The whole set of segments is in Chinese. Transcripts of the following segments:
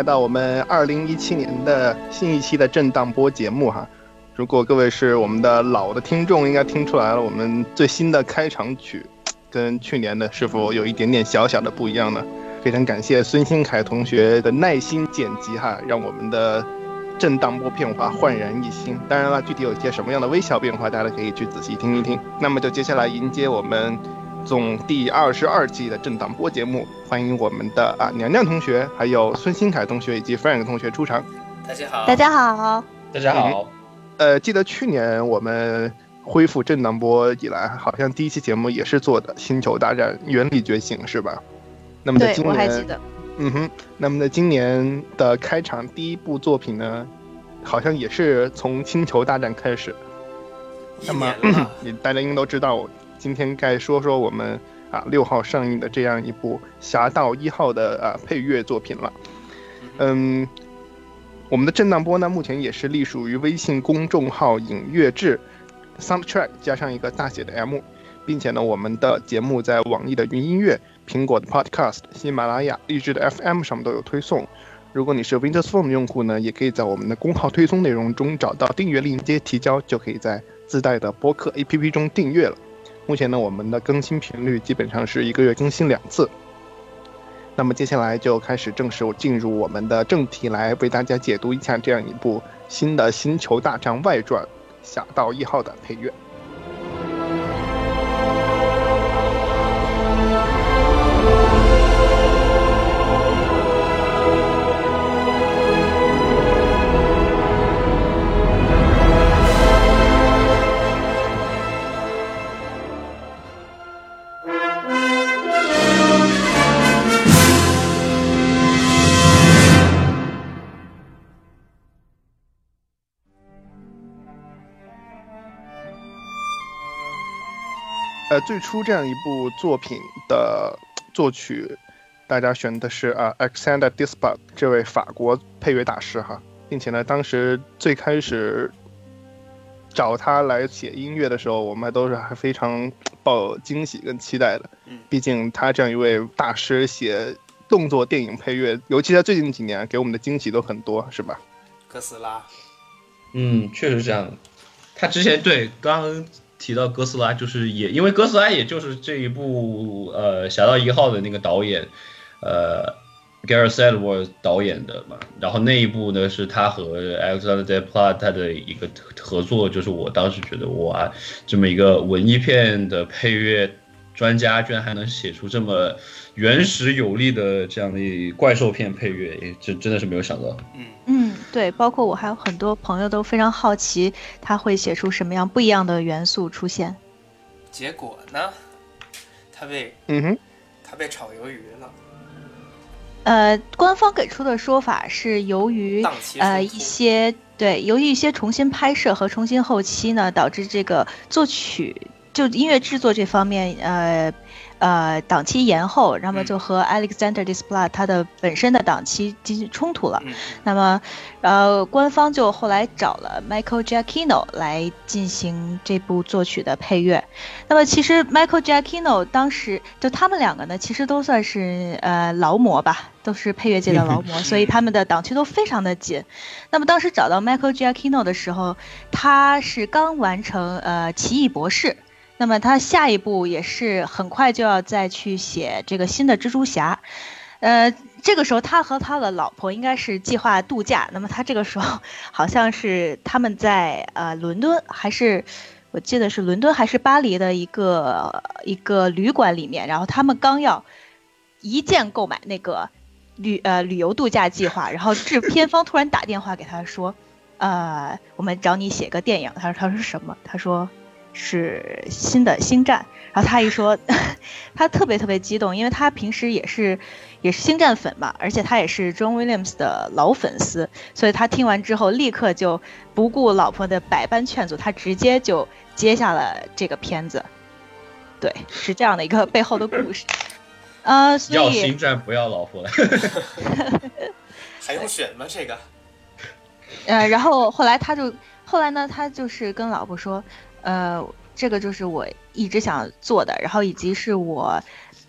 来到我们二零一七年的新一期的震荡波节目哈。如果各位是我们的老的听众，应该听出来了，我们最新的开场曲跟去年的是否有一点点小小的不一样呢？非常感谢孙新凯同学的耐心剪辑哈，让我们的震荡波变化焕然一新。当然了，具体有一些什么样的微小变化，大家可以去仔细听一听。那么就接下来迎接我们总第二十二季的震荡波节目，欢迎我们的啊娘娘同学，还有孙新凯同学以及 Frank 同学出场。大家好，大家好，大家好，呃，记得去年我们恢复震荡波以来，好像第一期节目也是做的《星球大战：原力觉醒》，是吧？那么在今年，我还记得，嗯哼，那么在今年的开场第一部作品呢，好像也是从星球大战开始。那么，你大家应该都知道，今天该说说我们啊六号上映的这样一部《侠盗一号》的啊配乐作品了。嗯，我们的震荡波呢，目前也是隶属于微信公众号“影乐志 ”，Soundtrack 加上一个大写的 M，并且呢，我们的节目在网易的云音乐、苹果的 Podcast、喜马拉雅、荔枝的 FM 上面都有推送。如果你是 Windows Phone 的用户呢，也可以在我们的公号推送内容中找到订阅链接提交，就可以在自带的播客 APP 中订阅了。目前呢，我们的更新频率基本上是一个月更新两次。那么接下来就开始正式进入我们的正题，来为大家解读一下这样一部新的《星球大战外传：侠盗一号》的配乐。呃，最初这样一部作品的作曲，大家选的是啊 Alexander Desplat 这位法国配乐大师哈，并且呢，当时最开始找他来写音乐的时候，我们还都是还非常抱有惊喜跟期待的。嗯毕竟他这样一位大师写动作电影配乐，尤其在最近几年给我们的惊喜都很多，是吧？哥斯拉，嗯，确实是这样。他之前对刚刚提到哥斯拉，就是也因为哥斯拉也就是这一部呃《侠盗一号》的那个导演，呃 Gareth Edwards 导演的嘛。然后那一部呢是他和 Alexander d e p l a t 他的一个合作，就是我当时觉得哇，这么一个文艺片的配乐专家，居然还能写出这么原始有力的这样的怪兽片配乐，也真真的是没有想到。嗯，嗯，对，包括我还有很多朋友都非常好奇，他会写出什么样不一样的元素出现。结果呢，他被嗯哼，他被炒鱿鱼了，呃，官方给出的说法是由于呃一些对，由于一些重新拍摄和重新后期呢，导致这个作曲就音乐制作这方面呃。呃，档期延后，那么嗯就和 Alexander Desplat 他的本身的档期进行冲突了。嗯那么，呃，官方就后来找了 Michael Giacchino 来进行这部作曲的配乐。那么，其实 Michael Giacchino 当时就他们两个呢，其实都算是呃劳模吧，都是配乐界的劳模，所以他们的档期都非常的紧。那么当时找到 Michael Giacchino 的时候，他是刚完成呃《奇异博士》。那么他下一步也是很快就要再去写这个新的蜘蛛侠，呃，这个时候他和他的老婆应该是计划度假。那么他这个时候 好像是他们在呃伦敦，还是我记得是伦敦还是巴黎的一个一个旅馆里面，然后他们刚要一键购买那个旅呃旅游度假计划，然后制 片方突然打电话给他说，呃，我们找你写个电影。他说他说什么？他说是新的星战。然后他一说，他特别特别激动，因为他平时也是也是星战粉嘛，而且他也是 John Williams 的老粉丝，所以他听完之后立刻就不顾老婆的百般劝阻，他直接就接下了这个片子。对，是这样的一个背后的故事。呃，所要以星战不要老婆了。还用选吗？这个呃，然后后来他就后来呢，他就是跟老婆说，呃，这个就是我一直想做的，然后以及是我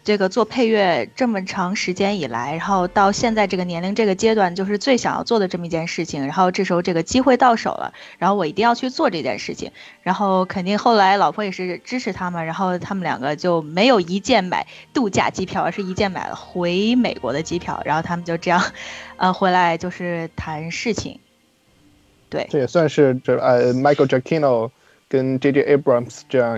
这个做配乐这么长时间以来，然后到现在这个年龄这个阶段，就是最想要做的这么一件事情。然后这时候这个机会到手了，然后我一定要去做这件事情。然后肯定后来老婆也是支持他们，然后他们两个就没有一键买度假机票，而是一键买了回美国的机票。然后他们就这样，呃，回来就是谈事情。对，这也算是这呃 Michael j a c k i n o 跟 J.J. Abrams 这样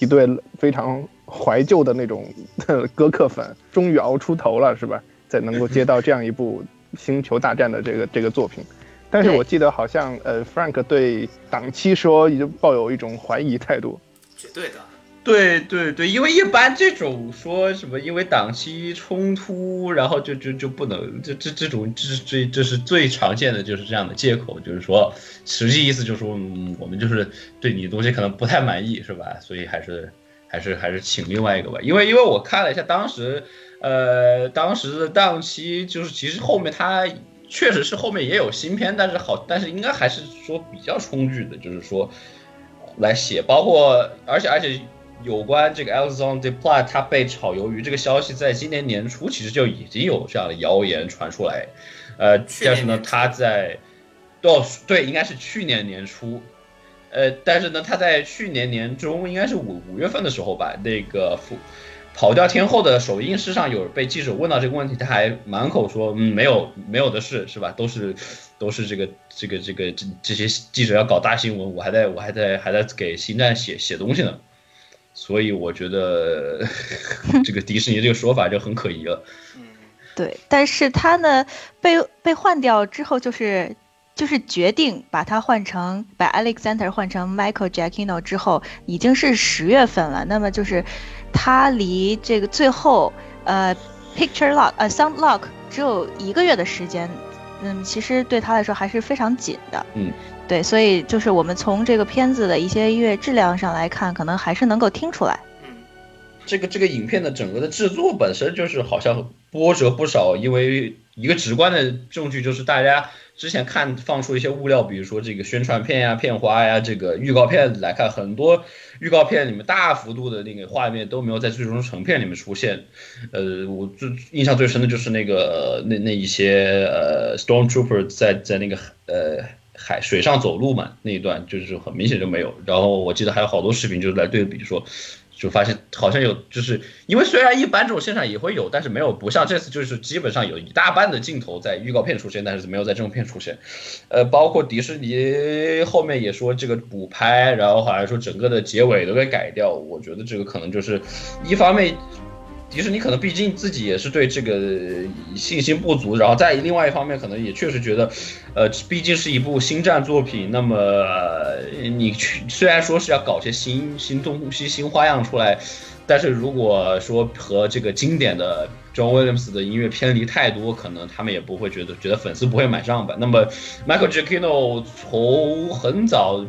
一对非常怀旧的那种 哥客粉，终于熬出头了，是吧？才能够接到这样一部《星球大战》的这个 这个作品。但是我记得好像呃 Frank 对档期说已经抱有一种怀疑态度。绝对的。对对对，因为一般这种说什么因为档期冲突，然后就就就不能这这这种这是最这是最常见的就是这样的借口，就是说实际意思就是说、嗯、我们就是对你的东西可能不太满意，是吧？所以还是还是还是请另外一个吧，因为因为我看了一下当时呃当时的档期，就是其实后面它确实是后面也有新片，但是好但是应该还是说比较充裕的，就是说来写，包括而且而且。有关这个 Alexander Desplat 他被炒鱿鱼这个消息，在今年年初其实就已经有这样的谣言传出来，呃，但是呢，他在，哦，对，应该是去年年初，呃，但是呢，他在去年年中，应该是五五月份的时候吧，那个跑掉天后的首映式上有被记者问到这个问题，他还满口说，嗯，没有没有的事，是吧？都是都是这个这个这个这这些记者要搞大新闻，我还在我还在还在给星战写写东西呢。所以我觉得 这个迪士尼这个说法就很可疑了。嗯，对，但是他呢被被换掉之后，就是就是决定把他换成把 Alexander 换成 Michael Giacchino 之后，已经是十月份了。那么就是他离这个最后呃 Picture Lock 呃 Sound Lock 只有一个月的时间，嗯，其实对他来说还是非常紧的。嗯，对，所以就是我们从这个片子的一些音乐质量上来看，可能还是能够听出来。嗯，这个这个影片的整个的制作本身就是好像波折不少，因为一个直观的证据就是大家之前看放出一些物料，比如说这个宣传片呀、片花呀、这个预告片来看，很多预告片里面大幅度的那个画面都没有在最终成片里面出现。呃，我最印象最深的就是那个那那一些呃 Stormtrooper 在在那个呃。海水上走路嘛，那一段就是很明显就没有。然后我记得还有好多视频就是来对比说，就发现好像有，就是因为虽然一般这种现场也会有，但是没有不像这次就是基本上有一大半的镜头在预告片出现，但是没有在正片出现。呃，包括迪士尼后面也说这个补拍，然后好像说整个的结尾都给改掉。我觉得这个可能就是一方面。迪士尼可能毕竟自己也是对这个信心不足，然后在另外一方面可能也确实觉得，呃，毕竟是一部星战作品，那么、你去虽然说是要搞些新新东西、新花样出来，但是如果说和这个经典的 John Williams 的音乐偏离太多，可能他们也不会觉得觉得粉丝不会买账吧。那么 Michael Giacchino 从很早，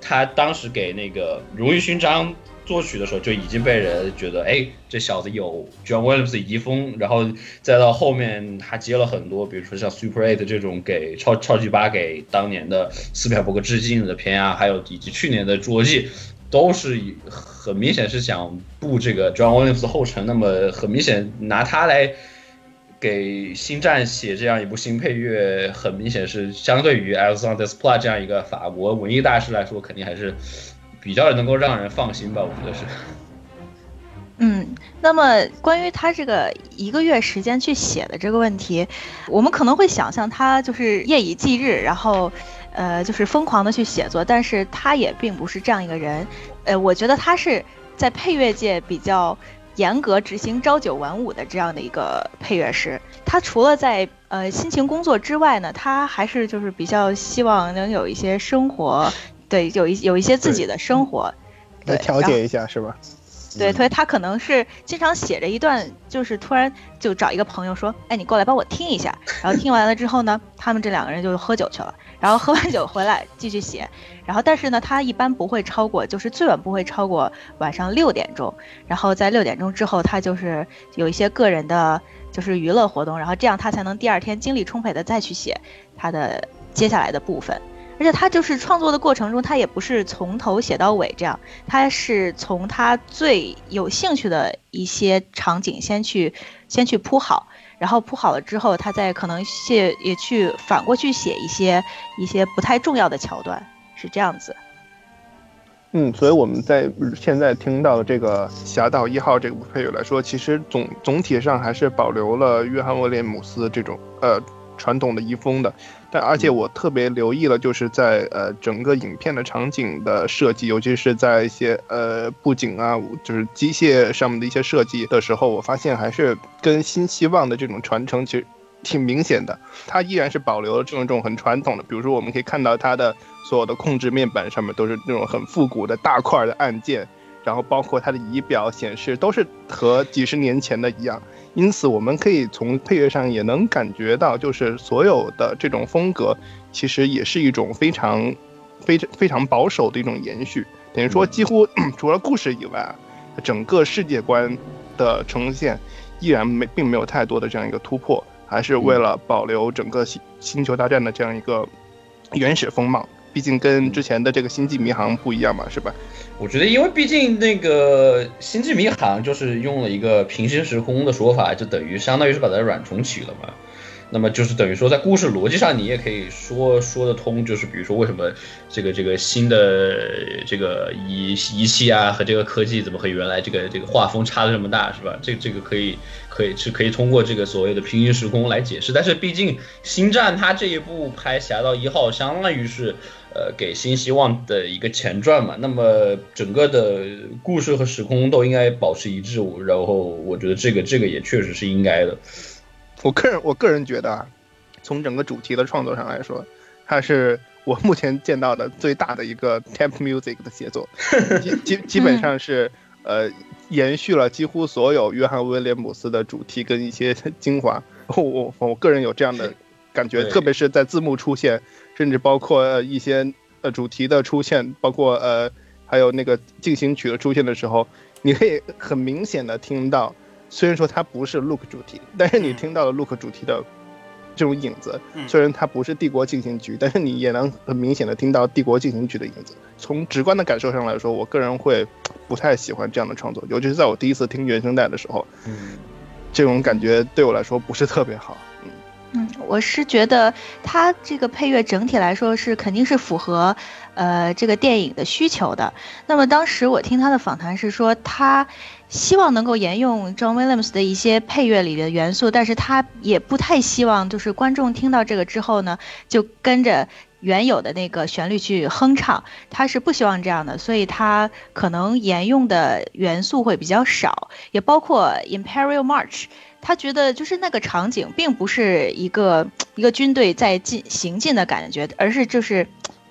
他当时给那个荣誉勋章。作曲的时候就已经被人觉得，哎，这小子有 John Williams 的遗风，然后再到后面他接了很多，比如说像 Super Eight 这种给超超级八给当年的斯皮尔伯格致敬的片啊，还有以及去年的侏罗纪，都是很明显是想步这个 John Williams 的后尘，那么很明显拿他来给星战写这样一部新配乐，很明显是相对于 Alexander s p l a 这样一个法国文艺大师来说，肯定还是。比较能够让人放心吧，我觉得是。嗯，那么关于他这个一个月时间去写的这个问题，我们可能会想象他就是夜以继日，然后，呃，就是疯狂的去写作，但是他也并不是这样一个人。呃，我觉得他是在配乐界比较严格执行朝九晚五的这样的一个配乐师。他除了在呃辛勤工作之外呢，他还是就是比较希望能有一些生活，对，有一有一些自己的生活，对，来调节一下是吧？对，所以他可能是经常写着一段，就是突然就找一个朋友说：“哎，你过来帮我听一下。”然后听完了之后呢，他们这两个人就喝酒去了。然后喝完酒回来继续写。然后但是呢，他一般不会超过，就是最晚不会超过晚上六点钟。然后在六点钟之后，他就是有一些个人的，就是娱乐活动。然后这样他才能第二天精力充沛的再去写他的接下来的部分。而且他就是创作的过程中，他也不是从头写到尾这样，他是从他最有兴趣的一些场景先去先去铺好，然后铺好了之后，他再可能写也去反过去写一些一些不太重要的桥段，是这样子。嗯，所以我们在现在听到的这个《侠盗一号》这部配乐来说，其实总总体上还是保留了约翰威廉姆斯这种呃传统的遗风的。但而且我特别留意了，就是在呃整个影片的场景的设计，尤其是在一些呃布景啊，就是机械上面的一些设计的时候，我发现还是跟新希望的这种传承其实挺明显的。它依然是保留了这种这种很传统的，比如说我们可以看到它的所有的控制面板上面都是那种很复古的大块的按键，然后包括它的仪表显示都是和几十年前的一样。因此，我们可以从配乐上也能感觉到，就是所有的这种风格，其实也是一种非常、非常、非常保守的一种延续。等于说，几乎除了故事以外，整个世界观的呈现依然没并没有太多的这样一个突破，还是为了保留整个星星球大战的这样一个原始风貌。毕竟跟之前的这个星际迷航不一样嘛，是吧？我觉得，因为毕竟那个《星际迷航》就是用了一个平行时空的说法，就等于相当于是把它软重启了嘛。那么就是等于说，在故事逻辑上，你也可以说说得通。就是比如说，为什么这个这个新的这个仪仪器啊和这个科技，怎么和原来这个这个画风差的这么大，是吧？这这个可以可以是可以通过这个所谓的平行时空来解释。但是毕竟《星战》它这一部拍《侠盗一号》，相当于是。呃，给新希望的一个前传嘛，那么整个的故事和时空都应该保持一致，然后我觉得这个这个也确实是应该的。我个人我个人觉得啊，从整个主题的创作上来说，它是我目前见到的最大的一个 temp music 的写作，基基基本上是呃延续了几乎所有约翰威廉姆斯的主题跟一些精华。我我我个人有这样的感觉，特别是在字幕出现。甚至包括一些呃主题的出现，包括呃还有那个进行曲的出现的时候，你可以很明显的听到，虽然说它不是 Look 主题，但是你听到了 Look 主题的这种影子。虽然它不是帝国进行曲，但是你也能很明显的听到帝国进行曲的影子。从直观的感受上来说，我个人会不太喜欢这样的创作，尤其是在我第一次听原声带的时候，这种感觉对我来说不是特别好。我是觉得它这个配乐整体来说是肯定是符合，呃，这个电影的需求的。那么当时我听他的访谈是说，他希望能够沿用 John Williams 的一些配乐里的元素，但是他也不太希望就是观众听到这个之后呢，就跟着原有的那个旋律去哼唱，他是不希望这样的，所以他可能沿用的元素会比较少，也包括 Imperial March。他觉得就是那个场景，并不是一个一个军队在进行进的感觉，而是就是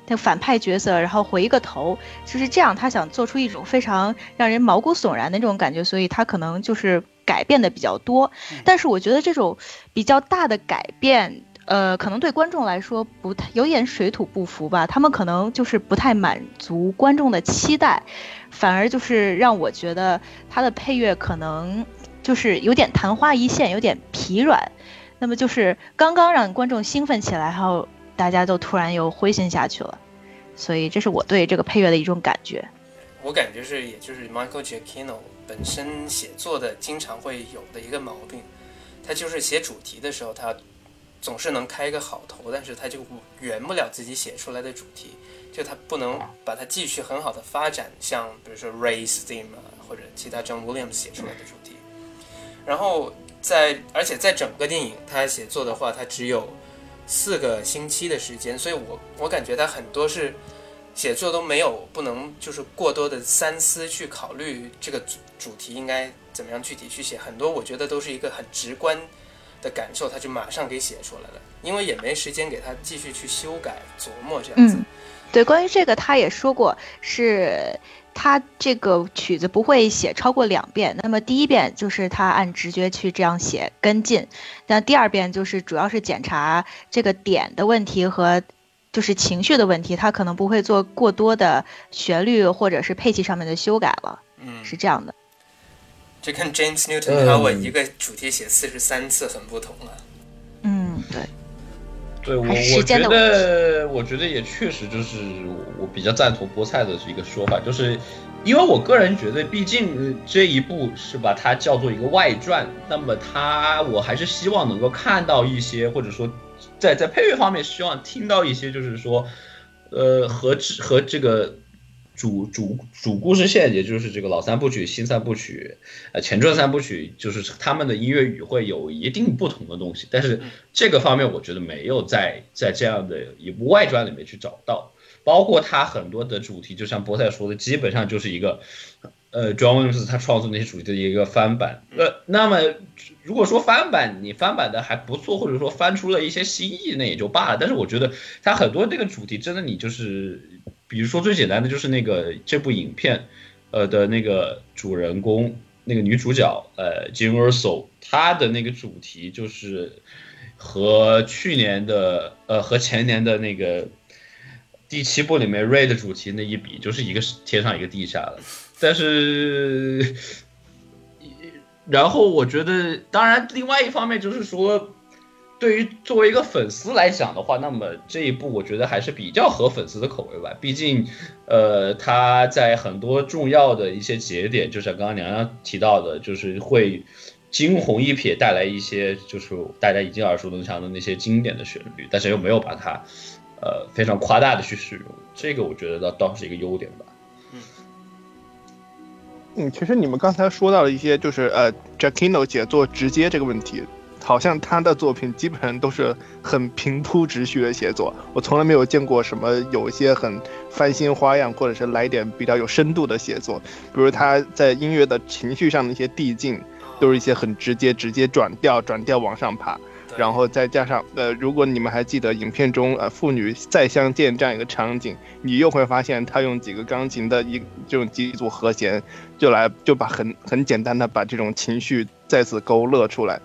那反派角色，然后回一个头，就是这样。他想做出一种非常让人毛骨悚然的那种感觉，所以他可能就是改变的比较多。但是我觉得这种比较大的改变，呃，可能对观众来说不太有点水土不服吧。他们可能就是不太满足观众的期待，反而就是让我觉得他的配乐可能。就是有点昙花一现，有点疲软，那么就是刚刚让观众兴奋起来，然后大家都突然又灰心下去了，所以这是我对这个配乐的一种感觉。我感觉是，也就是 Michael Giacchino 本身写作的经常会有的一个毛病，他就是写主题的时候，他总是能开一个好头，但是他就圆不了自己写出来的主题，就他不能把它继续很好的发展，像比如说 Ray's Theme 啊，或者其他 John Williams 写出来的主题。然后在，而且在整个电影他写作的话，他只有四个星期的时间，所以我我感觉他很多是写作都没有不能就是过多的三思去考虑这个主主题应该怎么样具体去写，很多我觉得都是一个很直观的感受，他就马上给写出来了，因为也没时间给他继续去修改琢磨这样子。嗯，对，关于这个他也说过，是他这个曲子不会写超过两遍。那么第一遍就是他按直觉去这样写跟进，那第二遍就是主要是检查这个点的问题和就是情绪的问题，他可能不会做过多的旋律或者是配器上面的修改了，嗯，是这样的。这跟 James Newton Howard 一个主题写四十三次很不同啊。嗯，对。对我，我觉得，我觉得也确实就是我我比较赞同菠菜的一个说法，就是因为我个人觉得，毕竟呃这一部是把它叫做一个外传，那么它我还是希望能够看到一些，或者说在在配乐方面希望听到一些，就是说，呃，和和这个。主主主故事线，也就是这个老三部曲、新三部曲，呃，前传三部曲，就是他们的音乐语会有一定不同的东西，但是这个方面我觉得没有在在这样的一部外传里面去找到，包括他很多的主题，就像波塞说的，基本上就是一个，呃，John Williams 他创作那些主题的一个翻版，呃，那么如果说翻版你翻版的还不错，或者说翻出了一些新意，那也就罢了，但是我觉得他很多这个主题真的你就是。比如说最简单的就是那个这部影片，呃的那个主人公那个女主角呃 Jim Erso，她的那个主题就是和去年的呃和前年的那个第七部里面 Ray 的主题那一比，就是一个天上一个地下的。但是，然后我觉得，当然另外一方面就是说。对于作为一个粉丝来讲的话，那么这一部我觉得还是比较合粉丝的口味吧。毕竟，呃，他在很多重要的一些节点，就像刚刚娘娘提到的，就是会惊鸿一瞥带来一些就是大家已经耳熟能详的那些经典的旋律，但是又没有把它呃非常夸大的去使用，这个我觉得倒倒是一个优点吧。嗯，其实你们刚才说到了一些，就是呃 j a c k i n o 写作直接这个问题。好像他的作品基本上都是很平铺直叙的写作，我从来没有见过什么有一些很翻新花样，或者是来点比较有深度的写作。比如他在音乐的情绪上的一些递进，都是一些很直接、直接转调、转调往上爬。然后再加上呃，如果你们还记得影片中呃父女再相见这样一个场景，你又会发现他用几个钢琴的一这种几组和弦，就来就把很很简单的把这种情绪再次勾勒出来，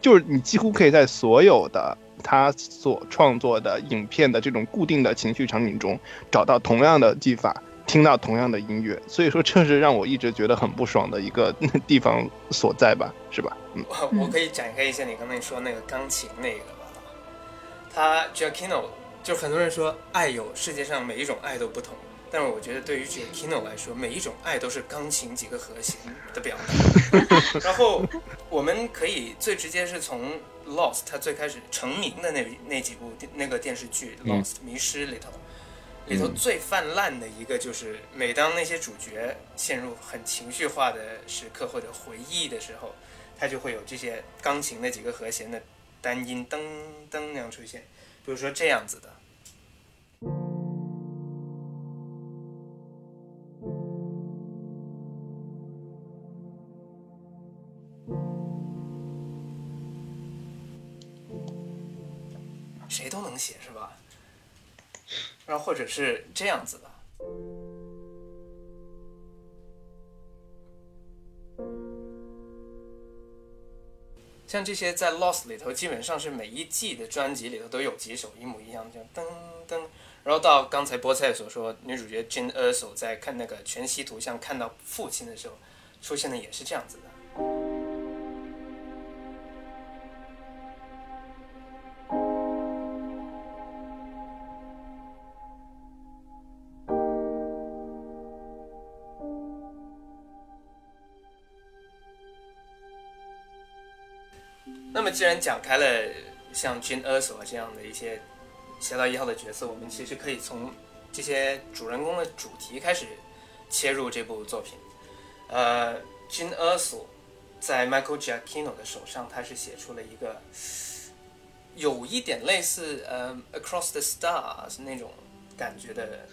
就是你几乎可以在所有的他所创作的影片的这种固定的情绪场景中找到同样的技法。听到同样的音乐，所以说这是让我一直觉得很不爽的一个 地方所在吧，是吧？嗯，我我可以展开一下你刚才说那个钢琴那个吧。他 Giacchino 就很多人说爱有世界上每一种爱都不同，但是我觉得对于 Giacchino 来说，每一种爱都是钢琴几个和弦的表达。然后我们可以最直接是从 Lost 它最开始成名的那那几部那个电视剧 Lost 迷失里头。里头最泛滥的一个就是，每当那些主角陷入很情绪化的时刻或者回忆的时候，它就会有这些钢琴的几个和弦的单音噔噔那样出现，比如说这样子的。或者是这样子的，像这些在《Lost》里头，基本上是每一季的专辑里头都有几首一模一样，像噔噔。然后到刚才菠菜所说，女主角 Jane Erso 在看那个全息图像看到父亲的时候，出现的也是这样子的。既然讲开了像 Jane Erso 这样的一些《侠盗一号》的角色，我们其实可以从这些主人公的主题开始切入这部作品。呃，Jane Erso 在 Michael Giacchino 的手上，他是写出了一个有一点类似呃《Across the Stars》那种感觉的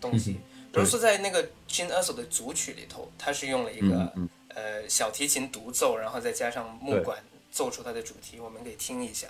东西。比如说在那个 Gene Erso 的组曲里头，他是用了一个、嗯呃小提琴独奏，然后再加上木管奏出它的主题，我们给听一下。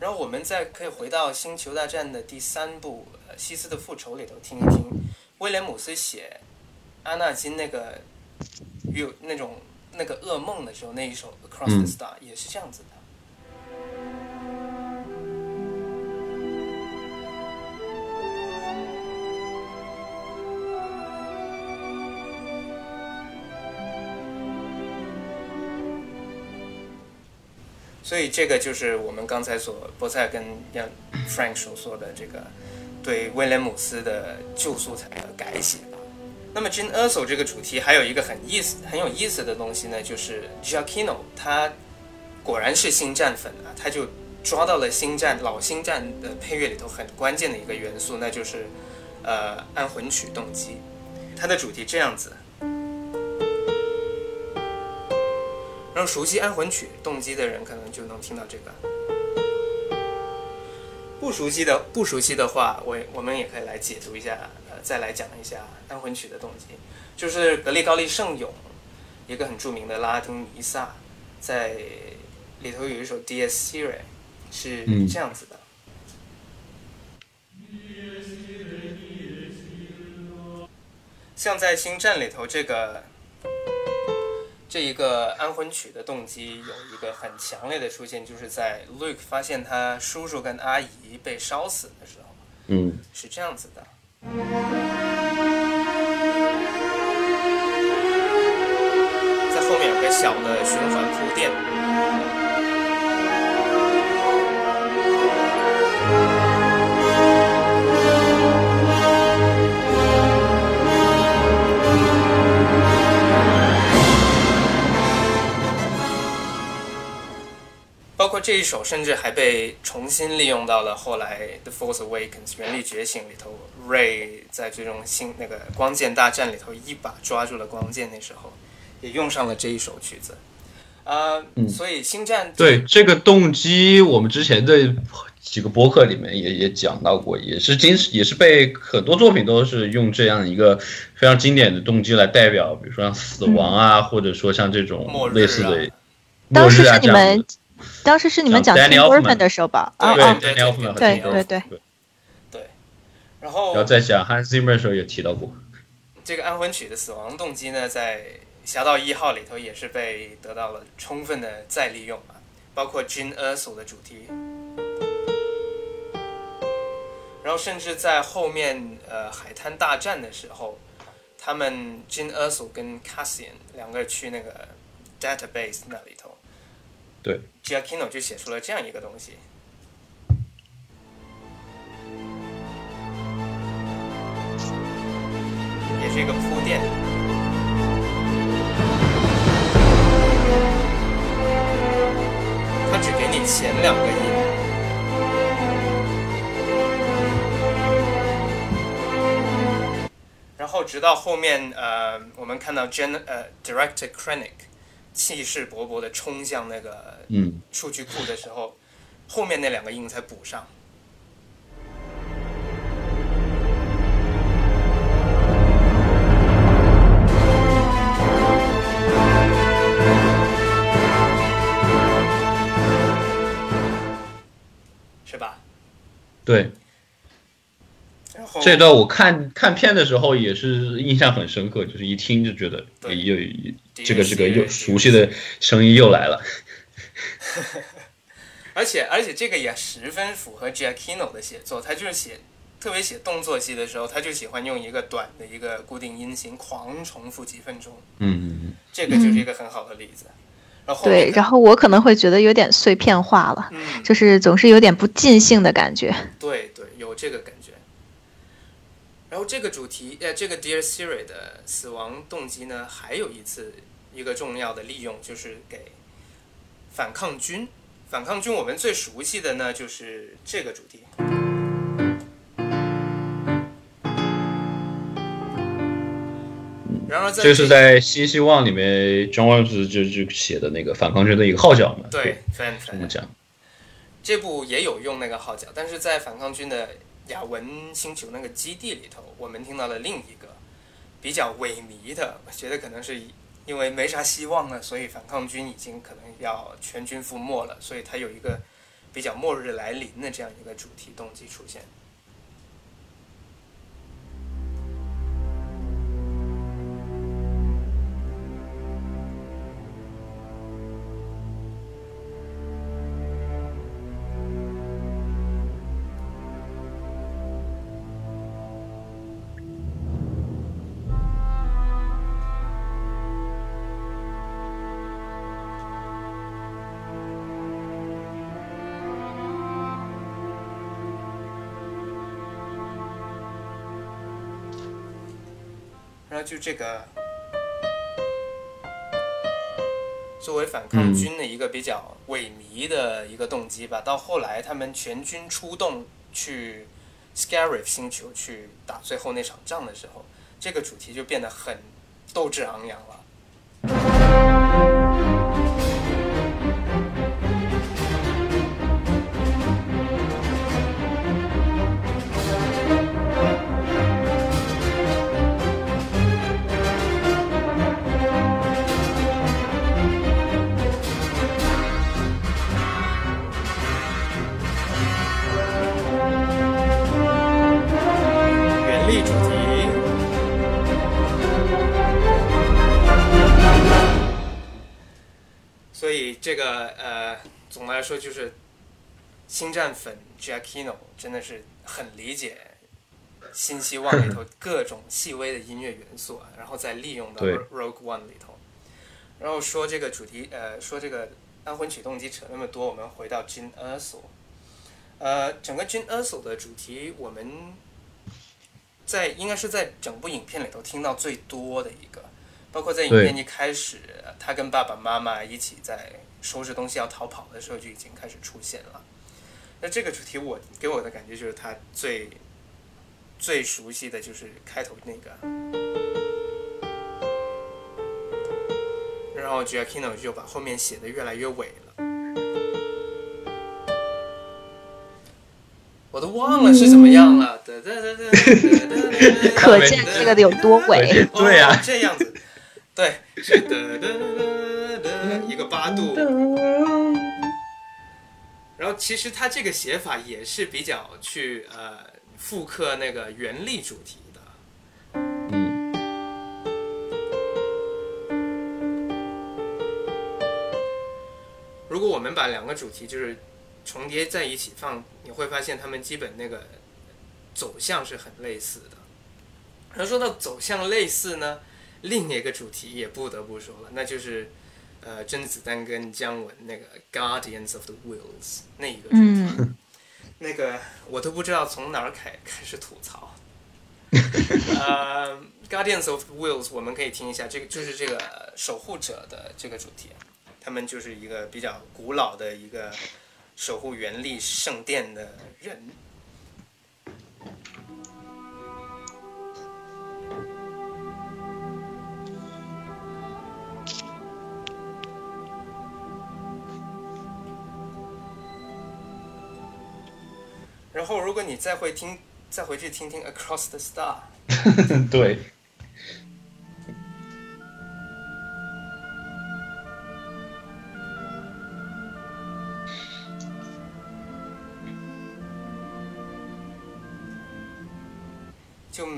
然后我们再可以回到《星球大战》的第三部《西斯的复仇》里头听一听，威廉姆斯写阿纳金那个有那种那个噩梦的时候，那一首《Across the 嗯 Star》也是这样子的。所以这个就是我们刚才所波塞跟让 Frank 所说的这个对威廉姆斯的旧素材的改写吧。那么 Jane Urso 这个主题还有一个很意思、很有意思的东西呢，就是 Giacchino 他果然是星战粉啊，他就抓到了星战老星战的配乐里头很关键的一个元素，那就是呃安魂曲动机。它的主题这样子。然后熟悉安魂曲动机的人可能就能听到这个。不熟悉的不熟悉的话，我我们也可以来解读一下，呃，再来讲一下安魂曲的动机，就是格里高利圣咏，一个很著名的拉丁弥撒，在里头有一首 Dies Irae，是这样子的。像在星战里头这个这一个安魂曲的动机有一个很强烈的出现，就是在 Luke 发现他叔叔跟阿姨被烧死的时候，嗯是这样子的。在后面有个小的循环铺垫。这一首，甚至还被重新利用到了后来《The Force Awakens》原力觉醒里头，Ray 在最终星那个光剑大战里头一把抓住了光剑，那时候也用上了这一首曲子。所以星战对这个动机，我们之前的几个播客里面也也讲到过，也是经也是被很多作品都是用这样一个非常经典的动机来代表，比如说像死亡啊，或者说像这种末日啊类似的末日啊是你们这样子。当时是你们讲像 Tim Burton 的时候吧？啊对啊，对对 Danny 对对。对，然后然后在讲 Hans Zimmer 的时候也提到过，这个安魂曲的死亡动机呢，在《侠盗一号》里头也是被得到了充分的再利用啊，包括 Gene Erso 的主题，然后甚至在后面呃海滩大战的时候，他们 Gene Erso 跟 Cassian 两个去那个 database 那里头，对 Giacchino 就写出了这样一个东西。也是一个铺垫。他只给你前两个音，然后直到后面，呃，我们看到 Gen 呃 Director Krennic 气势勃勃的冲向那个嗯，数据库的时候，后面那两个音才补上。是吧？对，这段我看看片的时候也是印象很深刻，就是一听就觉得对又这个这个又熟悉的声音又来了。而且而且这个也十分符合 Giacchino 的写作，他就是写，特别写动作戏的时候，他就喜欢用一个短的一个固定音型狂重复几分钟，嗯嗯嗯这个就是一个很好的例子。然后对，然后我可能会觉得有点碎片化了，嗯，就是总是有点不尽兴的感觉。对对，有这个感觉。然后这个主题，呃，这个 Dear Siri 的死亡动机呢，还有一次一个重要的利用，就是给反抗军。反抗军我们最熟悉的呢就是这个主题。然而在这是在新希望里面，John Williams 就就写的那个反抗军的一个号角嘛。对，这么讲。这部也有用那个号角，但是在反抗军的雅文星球那个基地里头，我们听到了另一个比较萎靡的，我觉得可能是因为没啥希望了，所以反抗军已经可能要全军覆没了，所以它有一个比较末日来临的这样一个主题动机出现。就这个作为反抗军的一个比较萎靡的一个动机吧，到后来他们全军出动去 Scarif 星球去打最后那场仗的时候，这个主题就变得很斗志昂扬了。所以这个呃，总的来说就是星战粉 Giacchino 真的是很理解新希望里头各种细微的音乐元素啊，然后再利用到 Rogue One 里头。然后说这个主题，呃，说这个安魂曲动机扯那么多，我们回到 Jin Erso。呃，整个 Jin Erso 的主题，我们在应该是在整部影片里头听到最多的一个，包括在影片一开始，他跟爸爸妈妈一起在收拾东西要逃跑的时候就已经开始出现了。那这个主题我给我的感觉就是他最最熟悉的就是开头那个，然后 Giacchino 就把后面写的越来越伪了。我都忘了是怎么样了。哒哒哒哒哒哒哒可见这个的有多伪。对呀哦这样子，对，是哒哒哒哒一个八度。然后其实它这个写法也是比较去呃复刻那个原力主题的。如果我们把两个主题就是重叠在一起放，你会发现它们基本那个走向是很类似的。然后说到走向类似呢，另一个主题也不得不说了，那就是呃甄子丹跟姜文那个《Guardians of the Wills》那一个主题。嗯，那个我都不知道从哪儿开开始吐槽。呃，《Guardians of the Wills》我们可以听一下，这个就是这个守护者的这个主题，他们就是一个比较古老的一个守护原力圣殿的人。然后，如果你再会听，再回去听听《Across the Star》，对，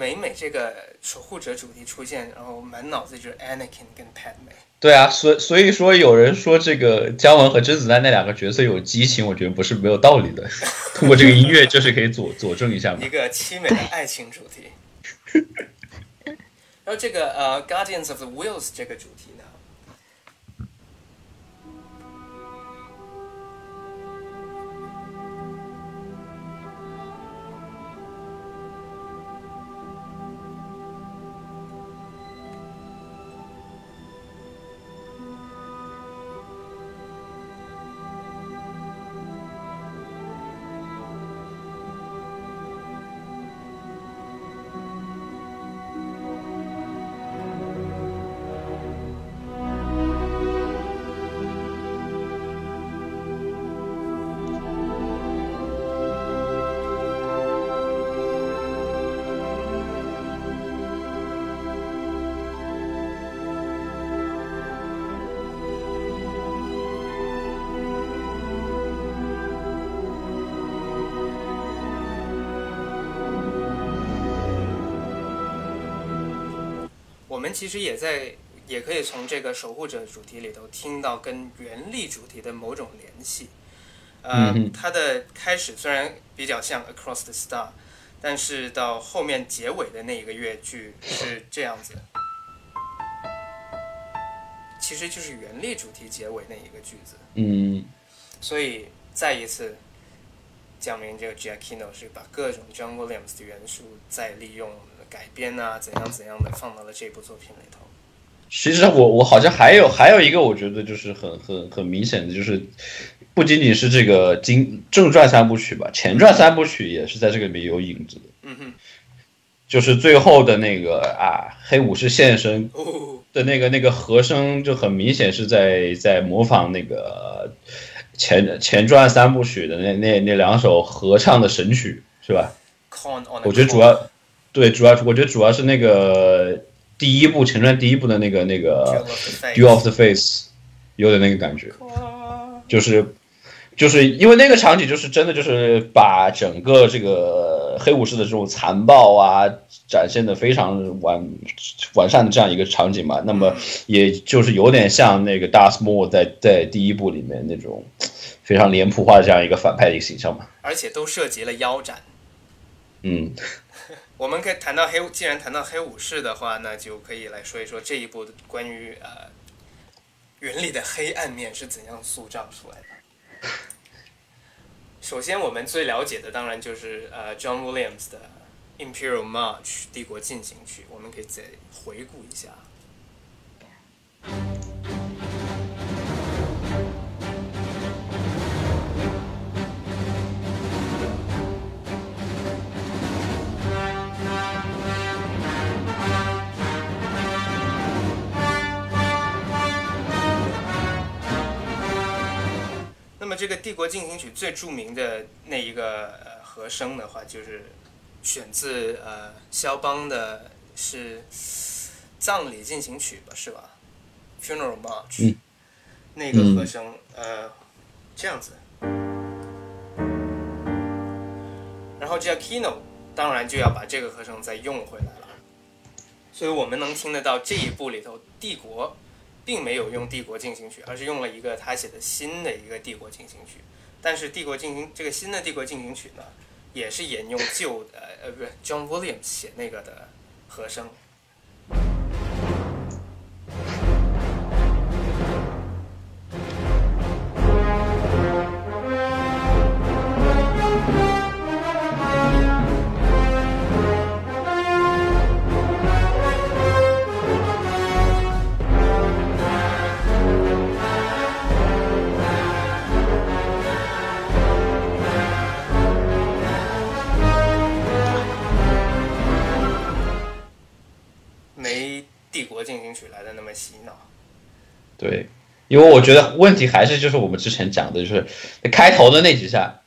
每每这个守护者主题出现，然后满脑子就是 Anakin 跟 Padme。对啊，所所以说有人说这个姜文和甄子丹那两个角色有激情，我觉得不是没有道理的。通过这个音乐，就是可以佐佐证一下嘛一。个凄美的爱情主题。然后这个呃《Guardians of the Wheels》这个主题呢，们其实也在，也可以从这个守护者主题里头听到跟原力主题的某种联系。呃，嗯它的开始虽然比较像 Across the Star，但是到后面结尾的那一个乐句是这样子，其实就是原力主题结尾那一个句子。嗯所以再一次讲明这个 Giacchino 是把各种 John Williams 的元素再利用改编啊怎样怎样的放到了这部作品里头。其实我我好像还有还有一个，我觉得就是很很很明显的，就是不仅仅是这个经正传三部曲吧，前传三部曲也是在这个里面有影子的，嗯哼，就是最后的那个啊黑武士现身哦，的那个那个和声，就很明显是在在模仿那个前前传三部曲的那那那两首合唱的神曲，是吧？我觉得主要对主要我觉得主要是那个第一部前传第一部的那个那个 Duel of the Duel of the Face 有点那个感觉，就是就是因为那个场景就是真的就是把整个这个黑武士的这种残暴啊展现的非常完完善的这样一个场景嘛，那么也就是有点像那个 Darth Maul 在在第一部里面那种非常脸谱化的这样一个反派的一个形象嘛，而且都涉及了腰斩。嗯。我们可以谈到黑，既然谈到黑武士的话，那就可以来说一说这一部的关于呃原理的黑暗面是怎样塑造出来的。首先，我们最了解的当然就是呃 John Williams 的《Imperial March》帝国进行曲，我们可以再回顾一下。那么这个《帝国进行曲》最著名的那一个呃和声的话，就是选自呃肖邦的是葬礼进行曲吧，是吧？Funeral March，、嗯那个和声、呃这样子。然后 Giacchino 当然就要把这个和声再用回来了，所以我们能听得到这一部里头帝国。并没有用《帝国进行曲》，而是用了一个他写的新的一个《帝国进行曲》。但是《帝国进行》这个新的《帝国进行曲》呢，也是沿用旧的呃不是 John Williams 写那个的和声。帝国进行曲》来的那么洗脑。对，因为我觉得问题还是就是我们之前讲的，就是开头的那几下，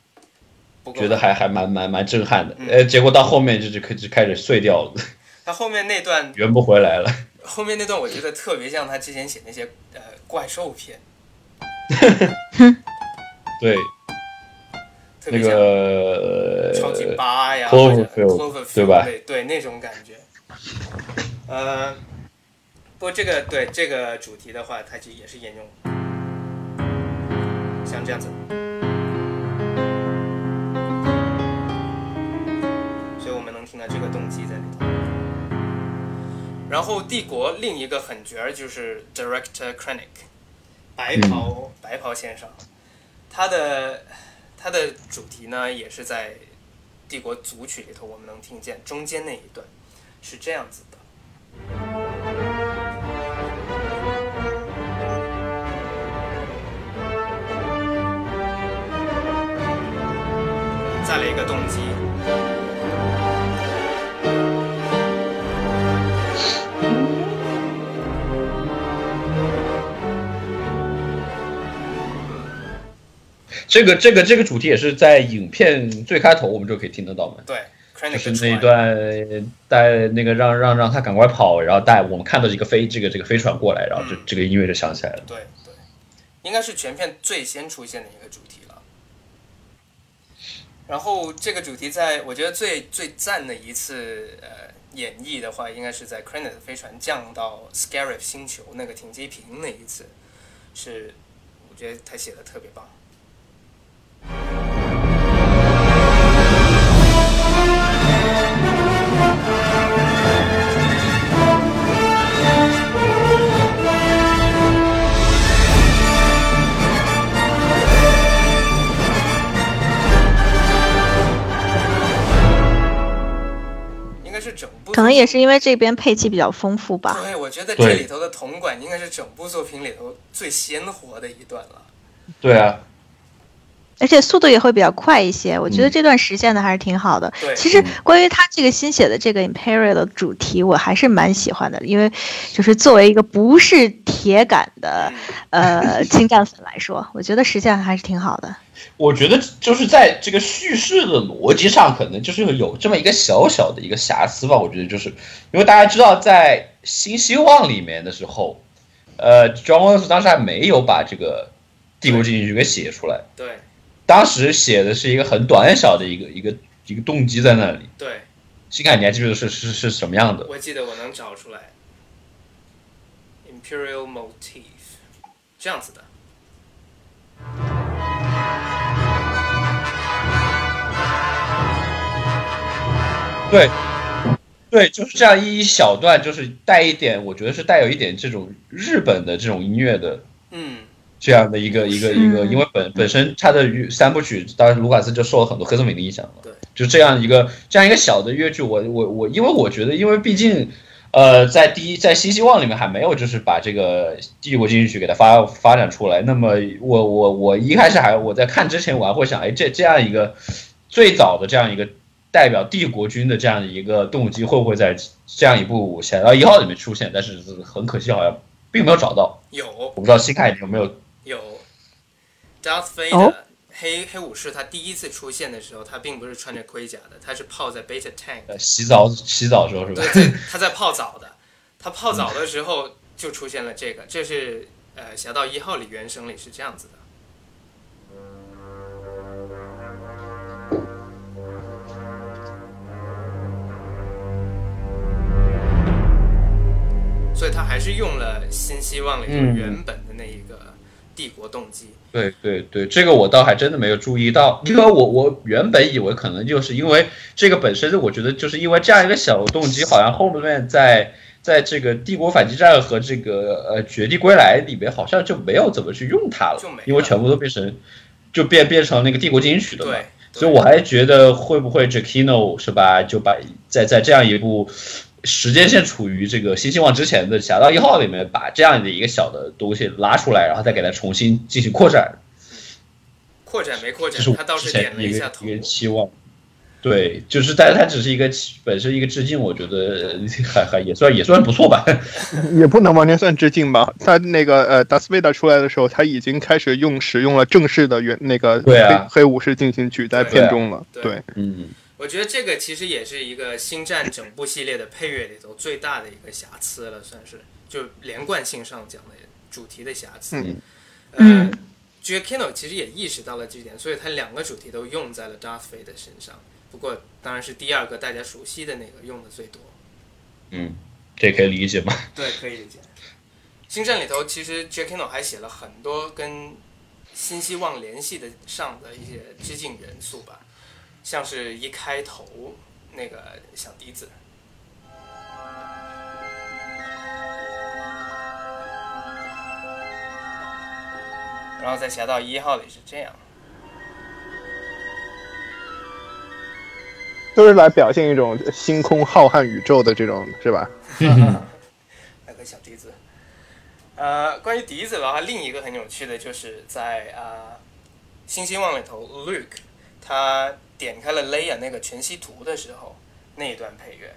觉得还还蛮蛮蛮震撼的，嗯呃，结果到后面就就开就开始碎掉了，他后面那段，圆不回来了。后面那段我觉得特别像他之前写那些呃怪兽片，对，那个超级八呀对吧对对，那种感觉。呃，不过这个对这个主题的话，它就也是沿用，像这样子。所以我们能听到这个动机在里头。然后帝国另一个狠角儿就是 Director Krennic，白袍、白袍先生，他的他的主题呢也是在帝国组曲里头我们能听见中间那一段是这样子的。再来一个动机，这个这个这个主题也是在影片最开头我们就可以听得到嘛，对就是那一段带那个让让让他赶快跑，然后带我们看到一个飞这个这个飞船过来，然后这这个音乐就响起来了。对对，应该是全片最先出现的一个主题了。然后这个主题在我觉得最最赞的一次呃演绎的话，应该是在 Craneet 飞船降到 Scarif 星球那个停机坪那一次，是我觉得他写的特别棒。可能也是因为这边配器比较丰富吧。对，我觉得这里头的铜管应该是整部作品里头最鲜活的一段了。对啊，而且速度也会比较快一些，我觉得这段实现的还是挺好的。对其实关于他这个新写的这个 Imperial 的主题，我还是蛮喜欢的，因为就是作为一个不是铁杆的呃 星战粉来说，我觉得实现还是挺好的。我觉得就是在这个叙事的逻辑上，可能就是有这么一个小小的一个瑕疵吧。我觉得就是因为大家知道，在《新希望》里面的时候，呃，John Williams 当时还没有把这个帝国进行曲给写出来，对当时写的是一个很短小的一个一个一个动机在那里。对，新凯，你还记得是是是什么样的？我记得我能找出来，Imperial motif 这样子的。对，对，就是这样一小段，就是带一点，我觉得是带有一点这种日本的这种音乐的嗯，这样的一个一个一个，嗯因为本本身他的三部曲，当然卢卡斯就受了很多黑泽明的影响嘛。对，就这样一个这样一个小的乐剧，我我我，因为我觉得，因为毕竟。呃，在第一，在新希望里面还没有就是把这个帝国进行曲给它发发展出来。那么我我我一开始还我在看之前我还会想，哎，这这样一个最早的这样一个代表帝国军的这样一个动机会不会在这样一部《侠盗一号》里面出现？但是很可惜，好像并没有找到。有我不知道新凯你有没有有，Darth 哦 Vader、黑黑武士他第一次出现的时候，他并不是穿着盔甲的，他是泡在 Beta Tank。呃洗澡洗澡的时候是吧？对对，他在泡澡的，他泡澡的时候就出现了这个，这是呃《侠盗一号》里原声里是这样子的。所以他还是用了《新希望》里原本的那一个帝国动机。对对对，这个我倒还真的没有注意到，因为我我原本以为可能就是因为这个本身，我觉得就是因为这样一个小动机，好像后面在在这个帝国反击战和这个呃绝地归来里面，好像就没有怎么去用它了就没了，因为全部都变成就变变成那个帝国进行曲的嘛。对，所以我还觉得会不会 Jacquino 是吧，就把在在这样一部时间线处于这个新希望之前的《侠盗一号》里面，把这样的一个小的东西拉出来，然后再给它重新进行扩展，扩展没扩展这是，他倒是点了一下头一。个期望。对，就是，但是它只是一个本身一个致敬，我觉得还还也算也算不错吧。也不能完全算致敬吧。他那个呃，达斯维达出来的时候，他已经开始用使用了正式的原那个黑黑武士进行取代片中了。对对，嗯，我觉得这个其实也是一个星战整部系列的配乐里头最大的一个瑕疵了，算是就连贯性上讲的主题的瑕疵。嗯呃嗯 Giacchino 其实也意识到了这点，所以他两个主题都用在了 Darth Vader 身上。不过当然是第二个大家熟悉的那个用的最多。嗯，这可以理解吗。对，可以理解。星战里头其实 Giacchino 还写了很多跟新希望联系的上的一些致敬元素吧，像是一开头那个小笛子。然后在《侠盗一号》里是这样，都是来表现一种星空浩瀚宇宙的这种，是吧？那个小笛子。呃，关于笛子的话，另一个很有趣的就是在啊、呃新希望》里头，Luke 他点开了 Leia 那个全息图的时候，那一段配乐，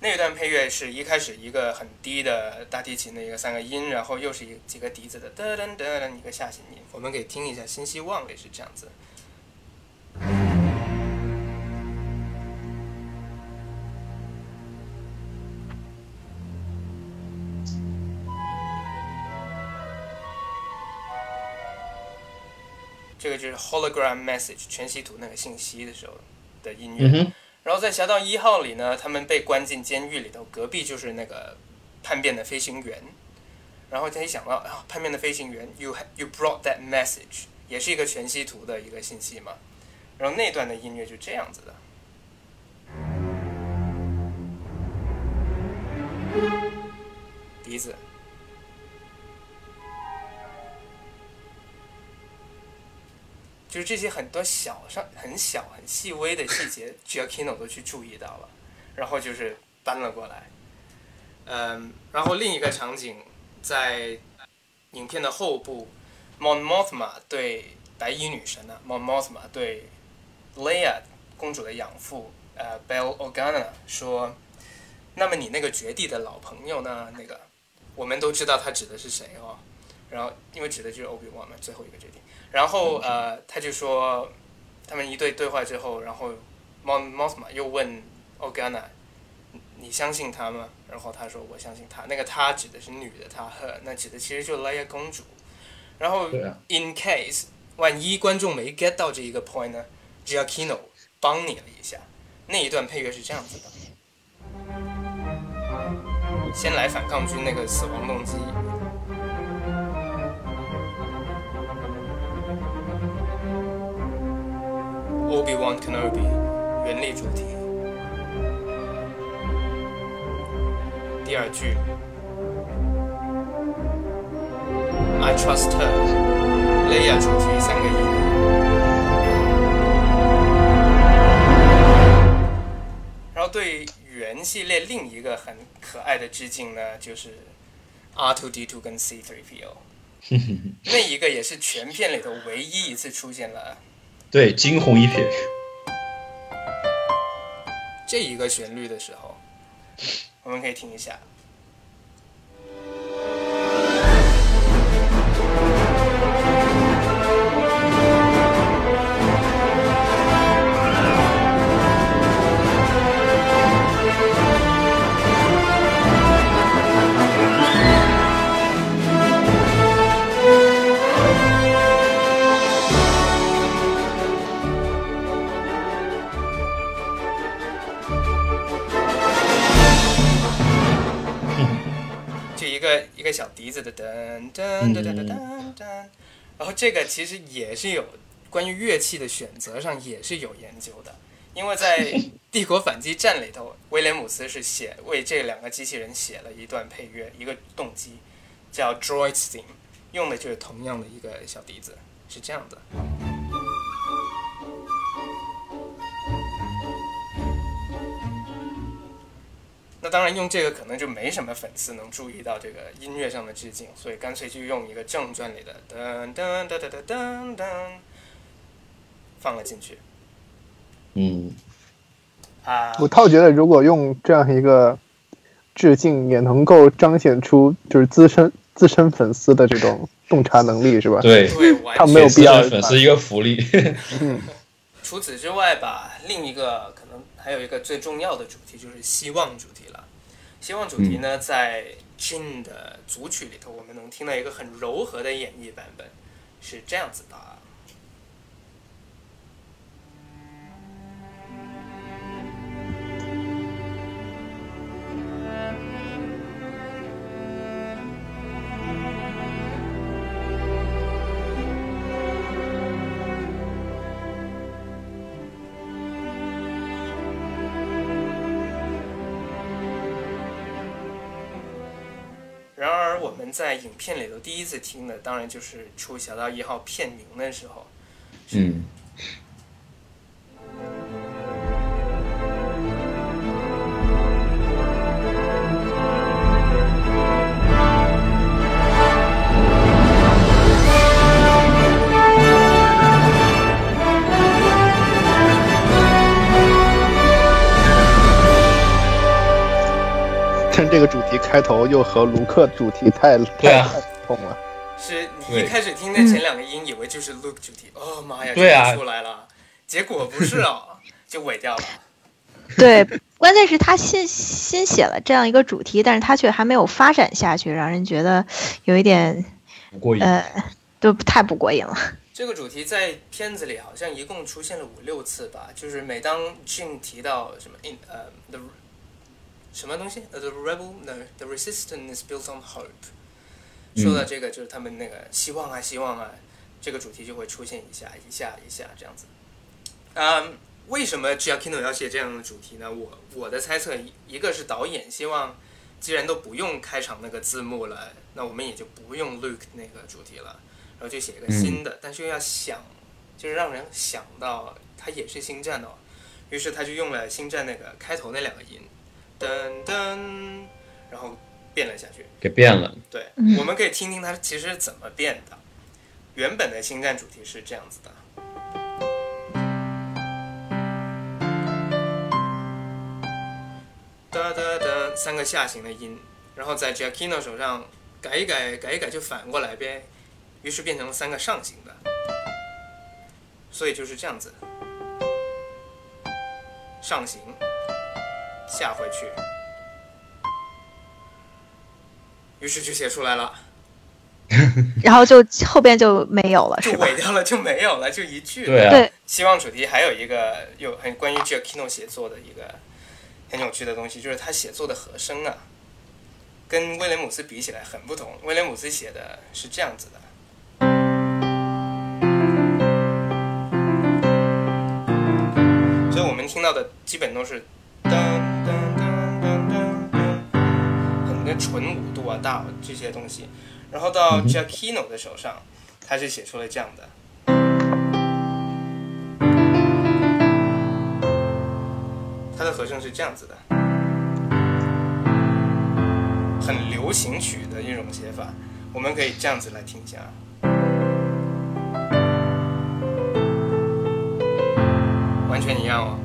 那一段配乐是一开始一个很低的大提琴的一个三个音，然后又是一几个笛子的噔噔噔噔一个下行音。我们可以听一下《新希望》也是这样子。就是 hologram message 全息图那个信息的时候的音乐。嗯，然后在《侠盗一号》里呢，他们被关进监狱里头，隔壁就是那个叛变的飞行员。然后他一想到啊，叛变的飞行员，you you brought that message，也是一个全息图的一个信息嘛。然后那段的音乐就这样子的。笛子，就是这些很多小上很小很细微的细节 g i a k i n o 都去注意到了，然后就是搬了过来。嗯，然后另一个场景在影片的后部，Mon Mothma 对白衣女神啊，Mon Mothma 对 Leia 公主的养父呃 Bell Organa 说，那么你那个绝地的老朋友呢？那个我们都知道他指的是谁哦。然后因为指的就是 Obi Wan 嘛，最后一个决定。然后呃，他就说他们一对对话之后，然后 Mon Mothma 又问 Organa，你你相信他吗？然后他说我相信他。那个他指的是女的他 her，那指的其实就 Leia 公主。然后啊 in case 万一观众没 get 到这一个 point 呢，Giacchino 帮你了一下。那一段配乐是这样子的。先来反抗军那个死亡动机，Obi Wan Kenobi 原力主题。第二句，I trust her，雷亚主题三个音。然后对原系列另一个很可爱的致敬呢，就是 R2D2 跟 C3PO。那一个也是全片里头唯一一次出现了对，惊鸿一瞥。这一个旋律的时候，我们可以听一下。一个小笛子的噔噔噔噔噔噔噔，然后这个其实也是有关于乐器的选择上也是有研究的，因为在 《帝国反击战》里头，威廉姆斯是写为这两个机器人写了一段配乐，一个动机叫 Droid Theme，用的就是同样的一个小笛子，是这样的。当然，用这个可能就没什么粉丝能注意到这个音乐上的致敬，所以干脆就用一个正传里的噔噔噔噔噔噔噔放了进去嗯，啊。我倒觉得，如果用这样一个致敬，也能够彰显出就是资深资深粉丝的这种洞察能力，是吧？对，他没有必要粉丝一个福利。除此之外吧，另一个还有一个最重要的主题就是希望主题了。希望主题呢，在 Jin 的组曲里头，我们能听到一个很柔和的演绎版本，是这样子的。然在影片里头第一次听的，当然就是出《小盗一号》片名的时候。嗯，但这个主题开头又和卢克主题太对啊太太不同了。是你一开始听那前两个音，以为就是 Luke 主题，哦妈呀，对啊这就出来了，结果不是哦，就毁掉了。对，关键是他新新写了这样一个主题，但是他却还没有发展下去，让人觉得有一点不过瘾。呃，都太不过瘾了。这个主题在片子里好像一共出现了五六次吧，就是每当 Jin 提到什么 in 呃 the 什么东西呃 the rebel the the resistance is built on hope，说到这个就是他们那个希望啊希望啊，这个主题就会出现一下一下一下这样子。嗯，为什么 Giacchino 要写这样的主题呢？我我的猜测一一个是导演希望，既然都不用开场那个字幕了，那我们也就不用 Luke 那个主题了。然后就写一个新的，但是又要想，就是让人想到它也是星战的，于是他就用了星战那个开头那两个音，噔噔，然后变了下去。给变了。对，我们可以听听它其实怎么变的。原本的星战主题是这样子的，哒哒哒，三个下行的音，然后在 Giacchino 手上改一改，改一改就反过来呗。于是变成了三个上行的，所以就是这样子，上行，下回去，于是就写出来了，然后就后边就没有了，就是？毁掉了，就没有了，就一句。对啊。希望主题还有一个有很关于 Giacchino 写作的一个很有趣的东西，就是他写作的和声啊，跟威廉姆斯比起来很不同。威廉姆斯写的是这样子的。所以我们听到的基本都是噔噔噔纯五度啊、大这些东西。然后到 Giacchino 的手上，他是写出了这样的，他的和声是这样子的，很流行曲的一种写法。我们可以这样子来听一下，完全一样哦。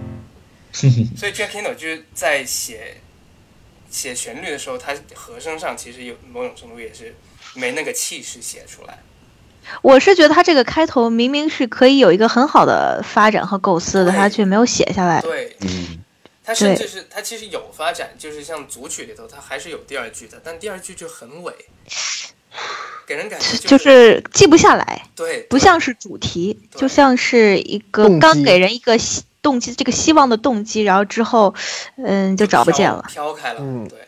所以 Jack Kino 就是在写写旋律的时候，它和声上其实有某种程度也是没那个气势写出来。我是觉得他这个开头明明是可以有一个很好的发展和构思的，他却没有写下来。对，嗯，他甚至是他其实有发展，就是像组曲里头，他还是有第二句的，但第二句就很伪，给人感觉就是记不下来。对，不像是主题，就像是一个刚给人一个。动机这个希望的动机，然后之后，嗯，就找不见了，飘开了，嗯，对。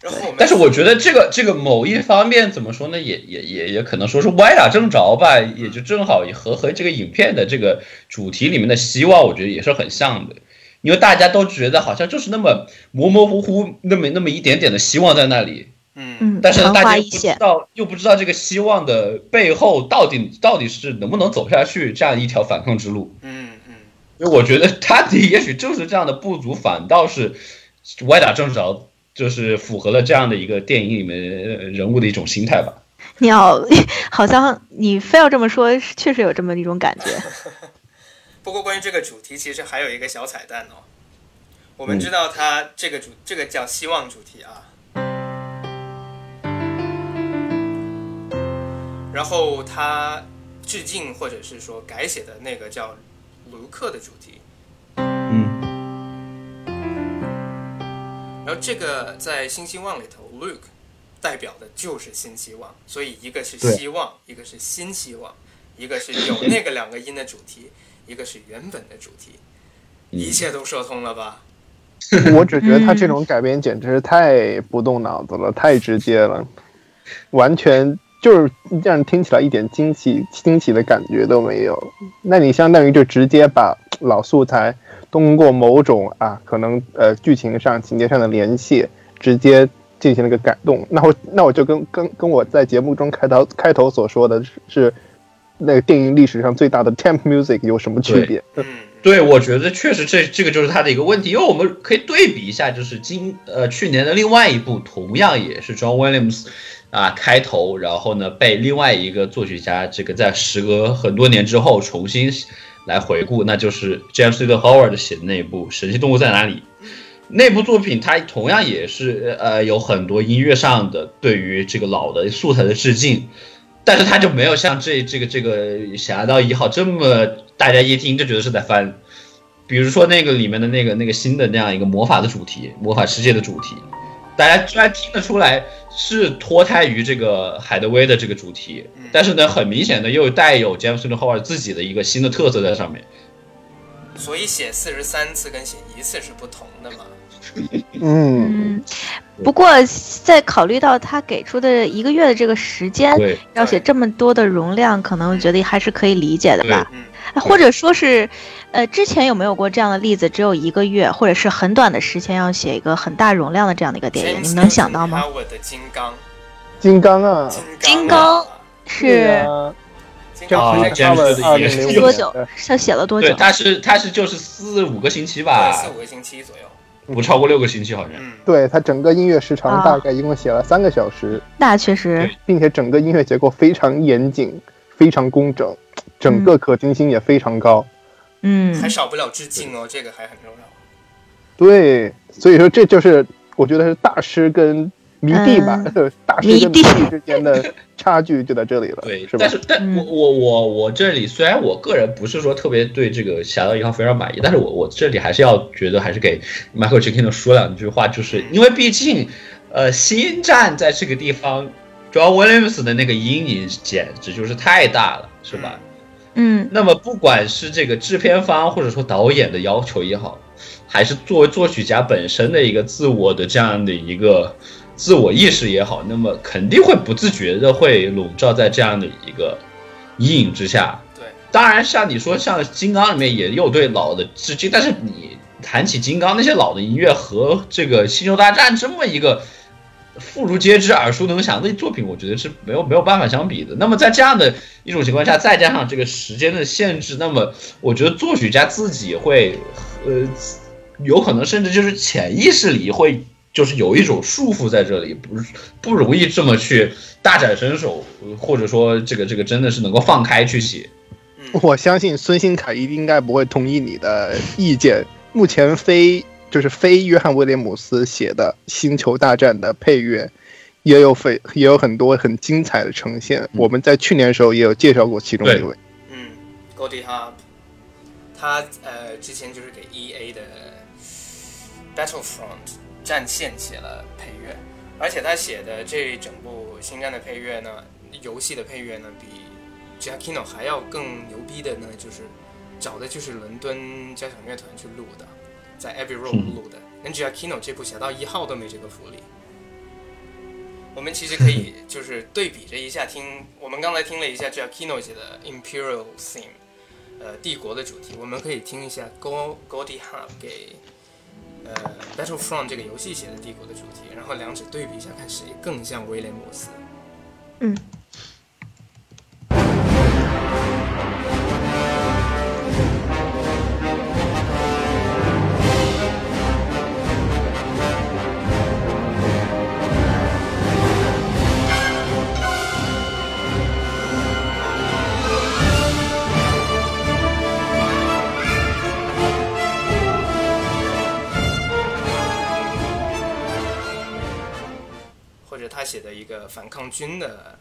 然后，但是我觉得这个这个某一方面怎么说呢，也也也也可能说是歪打正着吧，也就正好也和和这个影片的这个主题里面的希望，我觉得也是很像的，因为大家都觉得好像就是那么模模糊糊，那么那么一点点的希望在那里，嗯，但是大家又不知道又不知道这个希望的背后到底到底是能不能走下去这样一条反抗之路，嗯。我觉得他的 也许就是这样的不足，反倒是歪打正着，就是符合了这样的一个电影里面人物的一种心态吧。你好 好像你非要这么说，确实有这么一种感觉。不过关于这个主题，其实还有一个小彩蛋哦。我们知道它这个主这个叫希望主题啊，然后他致敬或者是说改写的那个叫。卢克的主题，嗯，然后这个在新希望里头，Luke 代表的就是新希望，所以一个是希望，一个是新希望，一个是有那个两个音的主题，一个是原本的主题，一切都说通了吧？我只觉得他这种改编简直是太不动脑子了，太直接了，完全。就是这样听起来一点惊喜惊喜的感觉都没有，那你相当于就直接把老素材通过某种啊可能呃剧情上情节上的联系直接进行了一个改动，那我那我就跟跟跟我在节目中开头开头所说的是那个电影历史上最大的 temp music 有什么区别？嗯，对，我觉得确实这这个就是他的一个问题，因为我们可以对比一下，就是今呃去年的另外一部同样也是 John Williams。啊，开头，然后呢，被另外一个作曲家，这个在时隔很多年之后重新来回顾，那就是 James t Howard 写的那部《神奇动物在哪里》。那部作品，它同样也是呃有很多音乐上的对于这个老的素材的致敬，但是它就没有像这这个这个《侠盗一号》这么大家一听就觉得是在翻。比如说那个里面的那个那个新的那样一个魔法的主题，魔法世界的主题。大家居然听得出来是脱胎于这个海德威的这个主题，嗯但是呢，很明显的又带有 James Newton Howard 自己的一个新的特色在上面。所以写四十三次跟写一次是不同的嘛。嗯，嗯，不过在考虑到他给出的一个月的这个时间，要写这么多的容量，可能我觉得还是可以理解的吧。或者说是，呃，之前有没有过这样的例子？只有一个月，或者是很短的时间要写一个很大容量的这样的一个电影你能想到吗？Howard 的金刚，金刚啊，金刚啊，是啊多久的？他写了多对，久？他是他是就是四五个星期对吧四，五个星期左右。不超过六个星期好像。嗯，对他整个音乐时长啊大概一共写了三个小时，那确实，并且整个音乐结构非常严谨，非常工整，整个可听性也非常高。嗯还少不了致敬哦，这个还很重要。对，所以说这就是我觉得是大师跟迷弟吧，大师跟迷迷弟弟之间的 差距就在这里了，对，是吧但？是但嗯我我我我这里虽然我个人不是说特别对这个《侠盗一号》非常满意，但是我我这里还是要觉得还是给 Michael Giacchino 说两句话，就是因为毕竟，呃，星战在这个地方，John Williams 的那个阴影简直就是太大了，是吧？嗯那么不管是这个制片方或者说导演的要求也好，还是作为作曲家本身的一个自我的这样的一个自我意识也好，那么肯定会不自觉的会笼罩在这样的一个阴影之下。对，当然像你说像金刚里面也有对老的致敬，但是你谈起金刚那些老的音乐和这个星球大战这么一个。妇孺皆知、耳熟能详的作品，我觉得是没有没有办法相比的。那么在这样的一种情况下，再加上这个时间的限制，那么我觉得作曲家自己会，呃，有可能甚至就是潜意识里会就是有一种束缚在这里，不是不容易这么去大展身手，或者说这个这个真的是能够放开去写。我相信孙兴凯一定应该不会同意你的意见。目前非就是非约翰威廉姆斯写的《星球大战》的配乐，也有非也有很多很精彩的呈现。我们在去年的时候也有介绍过其中一位。嗯，Goldie Hawn，他呃之前就是给 EA 的 Battlefront 战线写了配乐，而且他写的这整部星战的配乐呢，游戏的配乐呢，比 Giacchino 还要更牛逼的呢，就是找的就是伦敦交响乐团去录的，在 Every Road 嗯录的，连 Giacchino 这部《侠盗一号》都没这个福利。我们其实可以 就是对比着一下听，我们刚才听了一下 Giacchino 写的 Imperial Theme，呃，帝国的主题，我们可以听一下 Go Goldie Hawn 给呃 Battlefront 这个游戏写的帝国的主题，然后两者对比一下，看谁更像威廉姆斯。嗯。是他写的一个反抗军的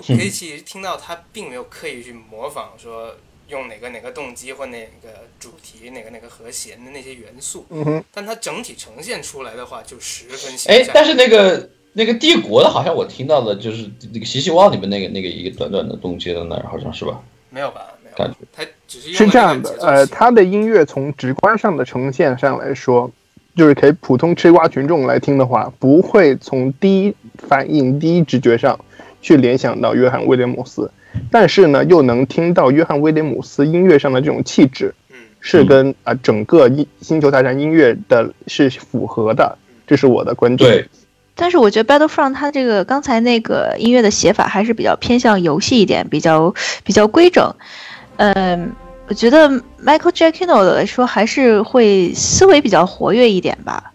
就可以其实听到他并没有刻意去模仿说用哪个哪个动机或哪个主题哪个哪个和弦的那些元素，嗯哼，但它整体呈现出来的话就十分形象。，哎但是那个那个帝国的，好像我听到的就是那个《西西汪》里面那个那个一个短短的动接在那儿，好像是吧？没有吧？没有感觉，它只是用是这样的，呃，器他的音乐从直观上的呈现上来说，就是给普通吃瓜群众来听的话，不会从第一反应、第一直觉上去联想到约翰威廉姆斯，但是呢，又能听到约翰威廉姆斯音乐上的这种气质，嗯是跟啊、整个音星球大战音乐的是符合的，这是我的观点。对，但是我觉得 Battlefront 它这个刚才那个音乐的写法还是比较偏向游戏一点，比较比较规整。嗯，我觉得 Michael Giacchino 来说还是会思维比较活跃一点吧。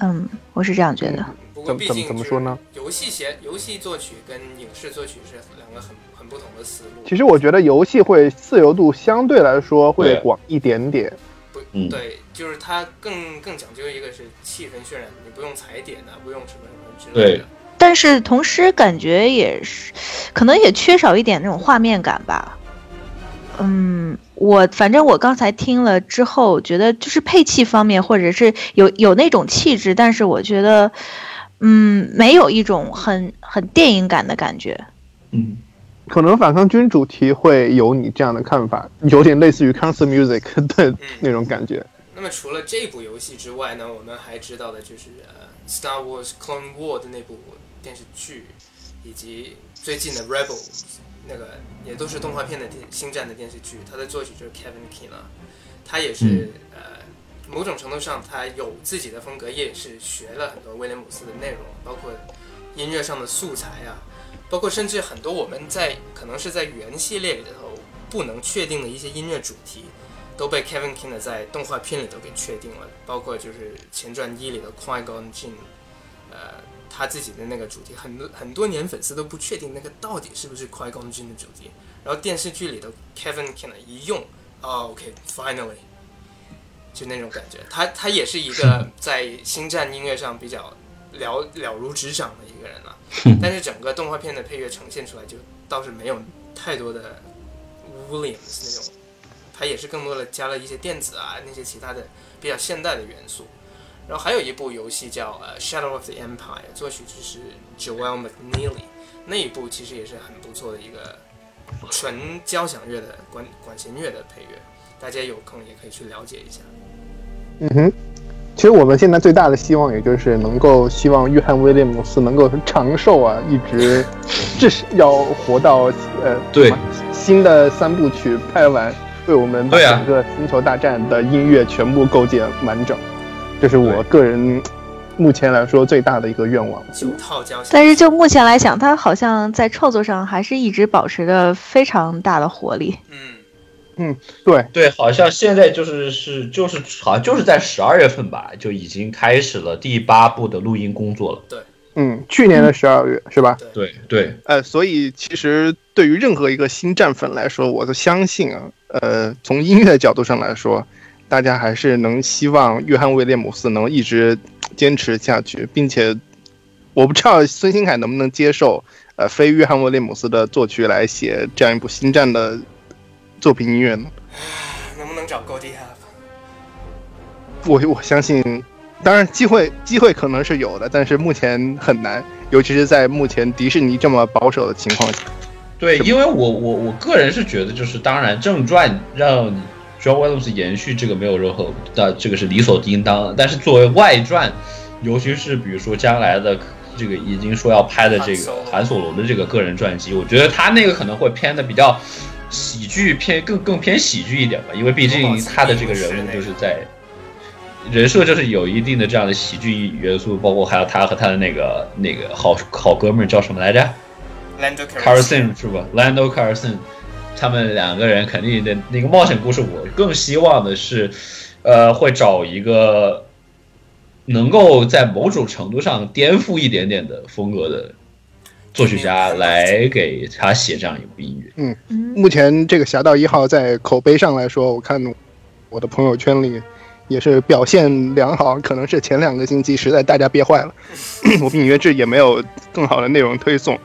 嗯，我是这样觉得。不过怎么怎么毕竟怎么说呢？游戏写游戏作曲跟影视作曲是两个很很不同的思路。其实我觉得游戏会自由度相对来说会广一点点。不，嗯对，就是它更更讲究一个是气氛渲染，你不用踩点啊，不用什么什么之类的。但是同时感觉也是，可能也缺少一点那种画面感吧。嗯，我反正我刚才听了之后，觉得就是配器方面，或者是有有那种气质，但是我觉得，嗯，没有一种很很电影感的感觉。嗯，可能反抗军主题会有你这样的看法，有点类似于 concert music 的那种感觉。那么除了这部游戏之外呢，我们还知道的就是呃《Star Wars Clone War》的那部电视剧，以及最近的《Rebel》那个也都是动画片的电星战的电视剧，它的作曲就是 Kevin Kina，他也是、呃某种程度上他有自己的风格，也是学了很多威廉姆斯的内容，包括音乐上的素材啊，包括甚至很多我们在可能是在原系列里头不能确定的一些音乐主题。都被 Kevin Kiner 在动画片里头给确定了，包括就是前传一里的 Qui Gon Jinn，呃，他自己的那个主题，很多很多年粉丝都不确定那个到底是不是 Qui Gon Jinn 的主题，然后电视剧里头 Kevin Kiner 一用，哦，OK，finally，、就那种感觉，他他也是一个在星战音乐上比较了了如指掌的一个人了，但是整个动画片的配乐呈现出来就倒是没有太多的 Williams 那种。他也是更多的加了一些电子啊那些其他的比较现代的元素。然后还有一部游戏叫呃《Shadow of the Empire》，作曲就是 Joel McNeely，那一部其实也是很不错的一个纯交响乐的管管弦乐的配乐，大家有空也可以去了解一下。嗯哼，其实我们现在最大的希望，也就是能够希望约翰威廉姆斯能够长寿啊，一直 至少要活到呃对。新的三部曲拍完，为我们整个星球大战的音乐全部构建完整，这是我个人目前来说最大的一个愿望。九套交响，但是就目前来讲，他好像在创作上还是一直保持着非常大的活力。嗯，对，对，好像现在就是是就是好像就是在十二月份吧，就已经开始了第八部的录音工作了。对嗯，去年的十二月是吧？对对，呃，所以其实对于任何一个新战粉来说，我都相信啊，呃，从音乐角度上来说，大家还是能希望约翰威廉姆斯能一直坚持下去，并且我不知道孙兴凯能不能接受，呃，非约翰威廉姆斯的作曲来写这样一部新战的作品音乐呢？能不能找 Goldie Hawn？我我相信，当然机会机会可能是有的，但是目前很难，尤其是在目前迪士尼这么保守的情况下。对，因为我我我个人是觉得，就是当然正传让 John Williams 延续这个没有任何的这个是理所应当的，但是作为外传，尤其是比如说将来的这个已经说要拍的这个韩索罗的这个个人传记，我觉得他那个可能会偏的比较喜剧偏更更偏喜剧一点吧，因为毕竟他的这个人物就是在人设就是有一定的这样的喜剧元素，包括还有他和他的那个那个好好哥们儿叫什么来着？Lando Carlson 是吧？Lando Carlson，他们两个人肯定的那个冒险故事，我更希望的是，呃，会找一个能够在某种程度上颠覆一点点的风格的作曲家来给他写这样一部音乐。嗯，目前这个《侠盗一号》在口碑上来说，我看我的朋友圈里也是表现良好，可能是前两个星期实在大家憋坏了，我们影乐志也没有更好的内容推送，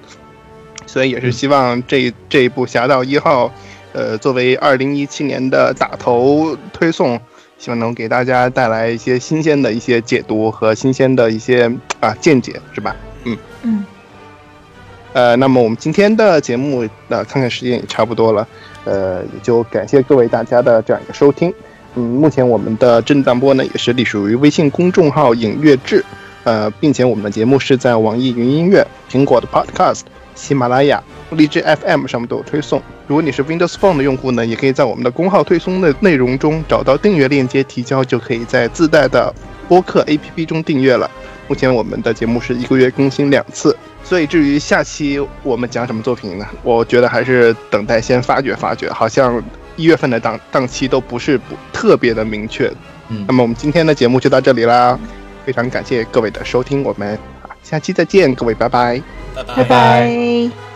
所以也是希望这这一部《侠盗一号》，呃，作为二零一七年的打头推送，希望能给大家带来一些新鲜的一些解读和新鲜的一些啊见解，是吧？嗯嗯。呃，那么我们今天的节目，呃，看看时间也差不多了，呃，也就感谢各位大家的这样一个收听。嗯，目前我们的震荡波呢，也是隶属于微信公众号“影乐志”，呃，并且我们的节目是在网易云音乐、苹果的 Podcast、喜马拉雅、荔枝 FM 上面都有推送。如果你是 Windows Phone 的用户呢，也可以在我们的公号推送的内容中找到订阅链接提交，就可以在自带的播客 APP 中订阅了。目前我们的节目是一个月更新两次，所以至于下期我们讲什么作品呢？我觉得还是等待先发掘发掘，好像一月份的档档期都不是不特别的明确。嗯那么我们今天的节目就到这里啦，非常感谢各位的收听，我们啊下期再见，各位拜拜。拜拜拜拜。